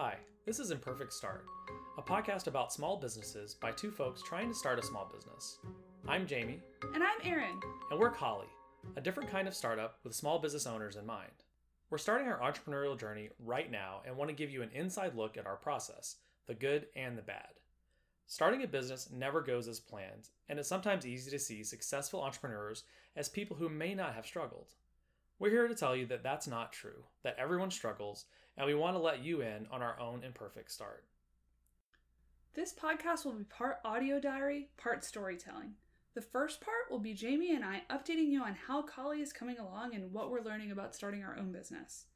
Hi, this is Imperfect Start, a podcast about small businesses by two folks trying to start a small business. I'm Jamie, And I'm Erin. and we're Collie, a different kind of startup with small business owners in mind. We're starting our entrepreneurial journey right now and want to give you an inside look at our process, the good and the bad. Starting a business never goes as planned, and it's sometimes easy to see successful entrepreneurs as people who may not have struggled. We're here to tell you that that's not true, that everyone struggles, and we want to let you in on our own imperfect start. This podcast will be part audio diary, part storytelling. The first part will be Jamie and I updating you on how Collie is coming along and what we're learning about starting our own business.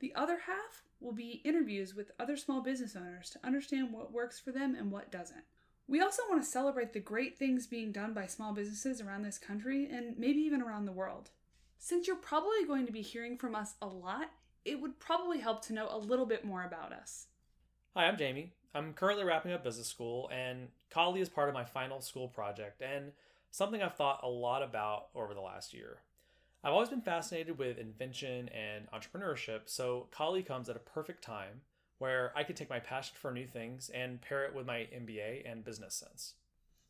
The other half will be interviews with other small business owners to understand what works for them and what doesn't. We also want to celebrate the great things being done by small businesses around this country and maybe even around the world. Since you're probably going to be hearing from us a lot, it would probably help to know a little bit more about us. Hi, I'm Jamie. I'm currently wrapping up business school, and Collie is part of my final school project and something I've thought a lot about over the last year. I've always been fascinated with invention and entrepreneurship, so Collie comes at a perfect time where I could take my passion for new things and pair it with my MBA and business sense.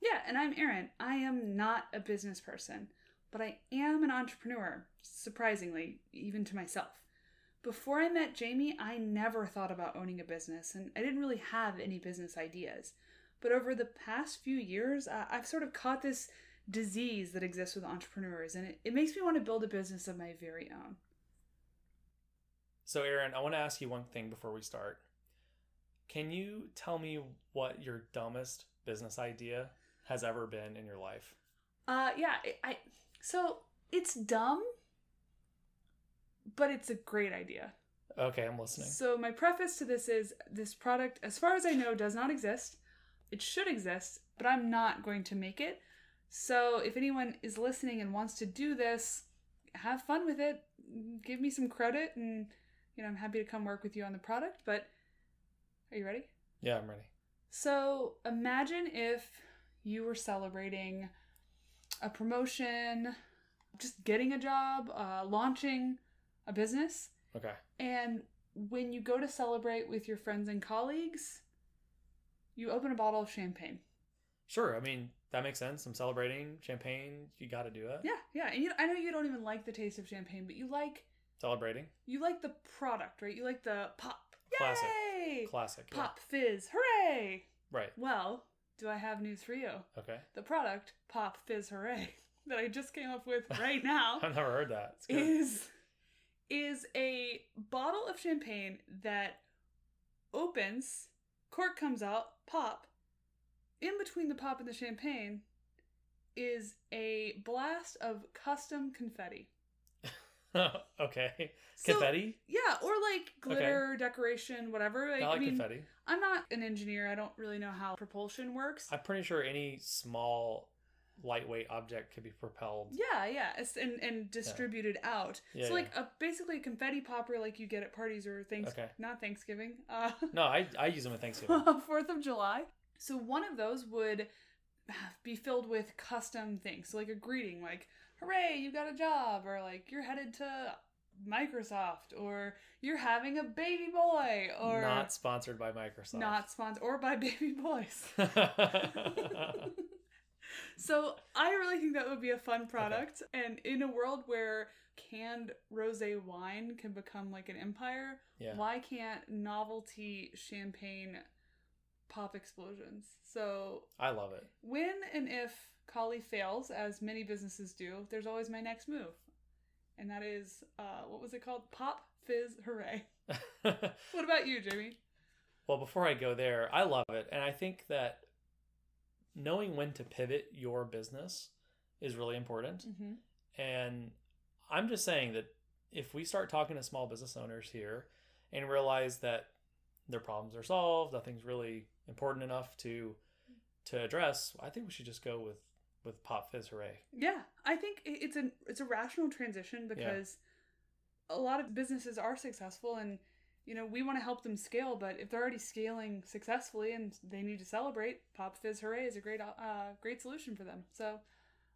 Yeah, and I'm Erin. I am not a business person, but I am an entrepreneur, surprisingly, even to myself. Before I met Jamie, I never thought about owning a business, and I didn't really have any business ideas. But over the past few years, uh, I've sort of caught this disease that exists with entrepreneurs, and it, it makes me want to build a business of my very own. So, Erin, I want to ask you one thing before we start. Can you tell me what your dumbest business idea has ever been in your life? Uh, yeah, I, I so it's dumb, but it's a great idea. Okay, I'm listening. So my preface to this is this product, as far as I know, does not exist. It should exist, but I'm not going to make it. So if anyone is listening and wants to do this, have fun with it. Give me some credit, and you know I'm happy to come work with you on the product. But are you ready? Yeah, I'm ready. So imagine if you were celebrating a promotion, just getting a job, uh, launching a business, Okay. and when you go to celebrate with your friends and colleagues, you open a bottle of champagne. Sure. I mean, that makes sense. I'm celebrating champagne. You got to do it. Yeah, yeah. And you, I know you don't even like the taste of champagne, but you like Celebrating. you like the product, right? You like the pop. Classic. Yay! Classic. yeah. Pop fizz. Hooray! Right. Well, do I have news for you? Okay. The product Pop Fizz Hooray that I just came up with right now I've never heard that. It's good. is is a bottle of champagne that opens, cork comes out, pop. In between the pop and the champagne is a blast of custom confetti. okay. So- Confetti. Yeah, or like glitter, decoration, whatever. Like, I like mean, confetti. I'm not an engineer. I don't really know how propulsion works. I'm pretty sure any small, lightweight object could be propelled. Yeah, yeah, it's- and and distributed out. Yeah, so like a basically a confetti popper like you get at parties or things. Okay. Not Thanksgiving. Uh, No, I, I use them at Thanksgiving. Fourth of July. So one of those would be filled with custom things. So like a greeting, like "Hooray, you got a job," or like "You're headed to Microsoft," or "You're having a baby boy," or Not sponsored by Microsoft. not sponsored, or by baby boys. So I really think that would be a fun product. And in a world where canned rosé wine can become like an empire, Yeah. why can't novelty champagne pop explosions? So I love it. when and if Collie fails, as many businesses do, there's always my next move. And that is, uh, what was it called? Pop, fizz, hooray. What about you, Jamie? Well, before I go there, I love it. And I think that knowing when to pivot your business is really important. Mm-hmm. And I'm just saying that if we start talking to small business owners here and realize that their problems are solved, nothing's really important enough to to address, I think we should just go with with Pop Fizz Hooray. Yeah, I think it's a it's a rational transition because a lot of businesses are successful and you know we want to help them scale, but if they're already scaling successfully and they need to celebrate, Pop Fizz Hooray is a great uh, great solution for them. So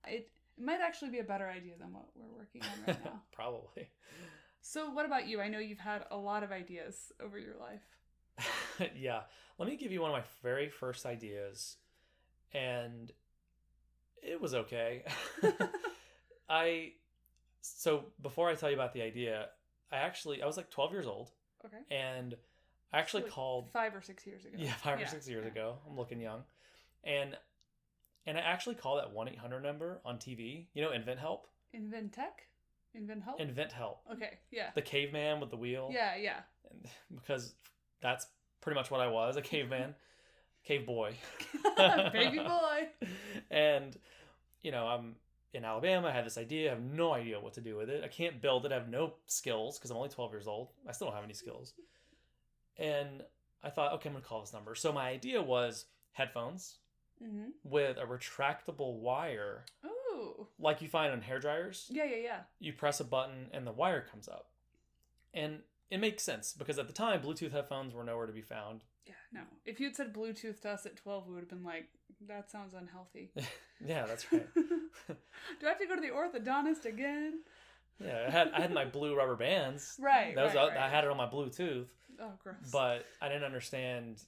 it, it might actually be a better idea than what we're working on right now. Probably. so what about you? I know you've had a lot of ideas over your life. yeah. Let me give you one of my very first ideas. And it was okay. I so before I tell you about the idea, I actually I was like 12 years old okay. and I actually Like called five or six years ago. yeah, 5 or 6 years yeah. ago. I'm looking young. And and I actually called that 1-800 number on TV. You know Invent Help? Inventec? Invent help? Invent Help. okay. Yeah. The caveman with the wheel. Yeah. Yeah. And- because that's pretty much what I was, a caveman, cave boy. Baby boy. and you know i'm in alabama i had this idea i have no idea what to do with it i can't build it i have no skills because i'm only 12 years old i still don't have any skills and i thought okay i'm gonna call this number so my idea was headphones Mm-hmm. with a retractable wire Ooh. like you find on hair dryers Yeah. Yeah. Yeah. you press a button and the wire comes up and it makes sense because at the time bluetooth headphones were nowhere to be found Yeah. No. If you'd said Bluetooth to us at twelve, we would have been like, "That sounds unhealthy." yeah that's right Do I have to go to the orthodontist again? yeah i had i had my blue rubber bands Right. That was right, I right. had it on my Bluetooth, Oh, gross. but I didn't understand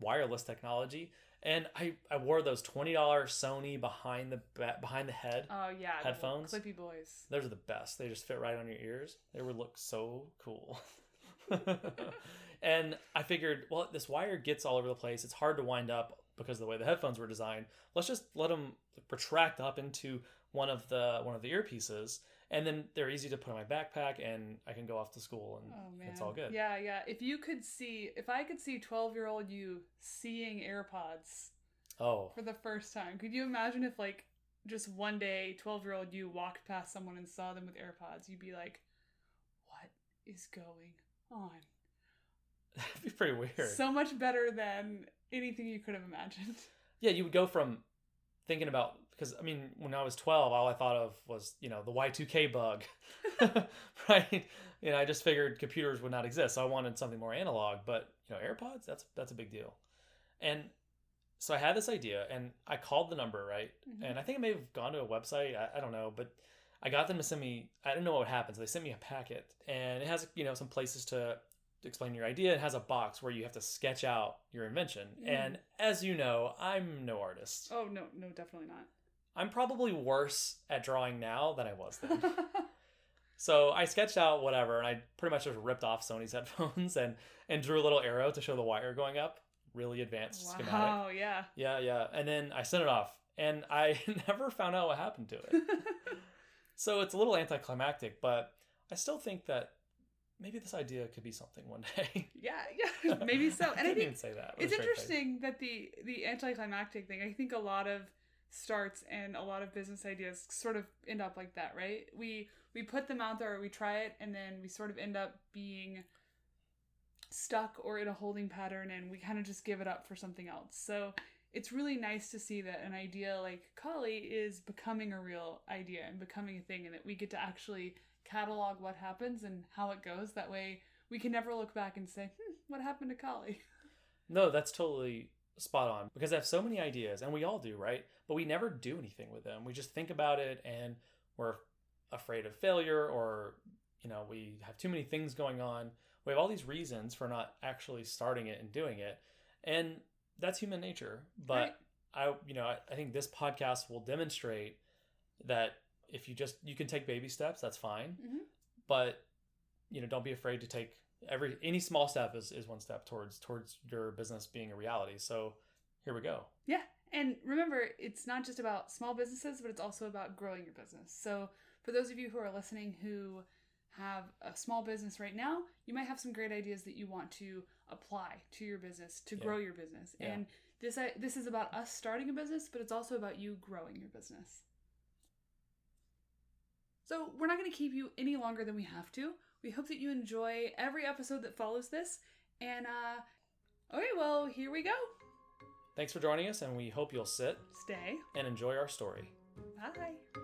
wireless technology, and I, I wore those twenty dollars Sony behind the behind the head. oh yeah, headphones? clippy boys. Those are the best. They just fit right on your ears. They would look so cool. And I figured, well, this wire gets all over the place. It's hard to wind up because of the way the headphones were designed. Let's just let them retract up into one of the one of the earpieces, and then they're easy to put in my backpack, and I can go off to school, and Oh it's all good. Yeah, yeah. If you could see, if I could see twelve-year-old you seeing AirPods Oh, for the first time, could you imagine if like just one day, twelve-year-old you walked past someone and saw them with AirPods? You'd be like, "What is going on?" Pretty weird. So much better than anything you could have imagined. yeah, you would go from thinking about because I mean, when I was twelve, all I thought of was you know the Y two K bug, right? You know, I just figured computers would not exist, so I wanted something more analog. But you know, AirPods that's that's a big deal, and so I had this idea, and I called the number right, Mhm. and I think I may have gone to a website, I, I don't know, but I got them to send me. I didn't know what would happen, so they sent me a packet, and it has you know some places to explain your idea. It has a box where you have to sketch out your invention, Mm. and as you know, I'm no artist. Oh no, no, definitely not. I'm probably worse at drawing now than I was then. so I sketched out whatever, and I pretty much just ripped off Sony's headphones and and drew a little arrow to show the wire going up. Really advanced schematic. wow, yeah. Yeah, yeah. And then I sent it off, and I never found out what happened to it. so it's a little anticlimactic, but I still think that maybe this idea could be something one day. yeah, yeah, maybe so. And I didn't think even say that. it's straight face. interesting that the the anticlimactic thing i think a lot of starts and a lot of business ideas sort of end up like that right we we put them out there we try it and then we sort of end up being stuck or in a holding pattern and we kind of just give it up for something else so it's really nice to see that an idea like Collie is becoming a real idea and becoming a thing and that we get to actually catalog what happens and how it goes that way we can never look back and say hmm, what happened to Collie No, that's totally spot on because I have so many ideas, and we all do, right? But we never do anything with them. We just think about it, and we're afraid of failure, or you know, we have too many things going on. We have all these reasons for not actually starting it and doing it, and that's human nature. But I, you know, I, I think this podcast will demonstrate that if you just you can take baby steps, that's fine. Mhm. But you know, don't be afraid to take every any small step is, is one step towards towards your business being a reality. So here we go. Yeah. And remember, it's not just about small businesses, but it's also about growing your business. So, for those of you who are listening who have a small business right now, you might have some great ideas that you want to apply to your business to Yeah. grow your business. Yeah. And this I, this is about us starting a business, but it's also about you growing your business. So, we're not going to keep you any longer than we have to. We hope that you enjoy every episode that follows this. And uh okay, well, here we go. Thanks for joining us, and we hope you'll sit Stay. and enjoy our story. Bye.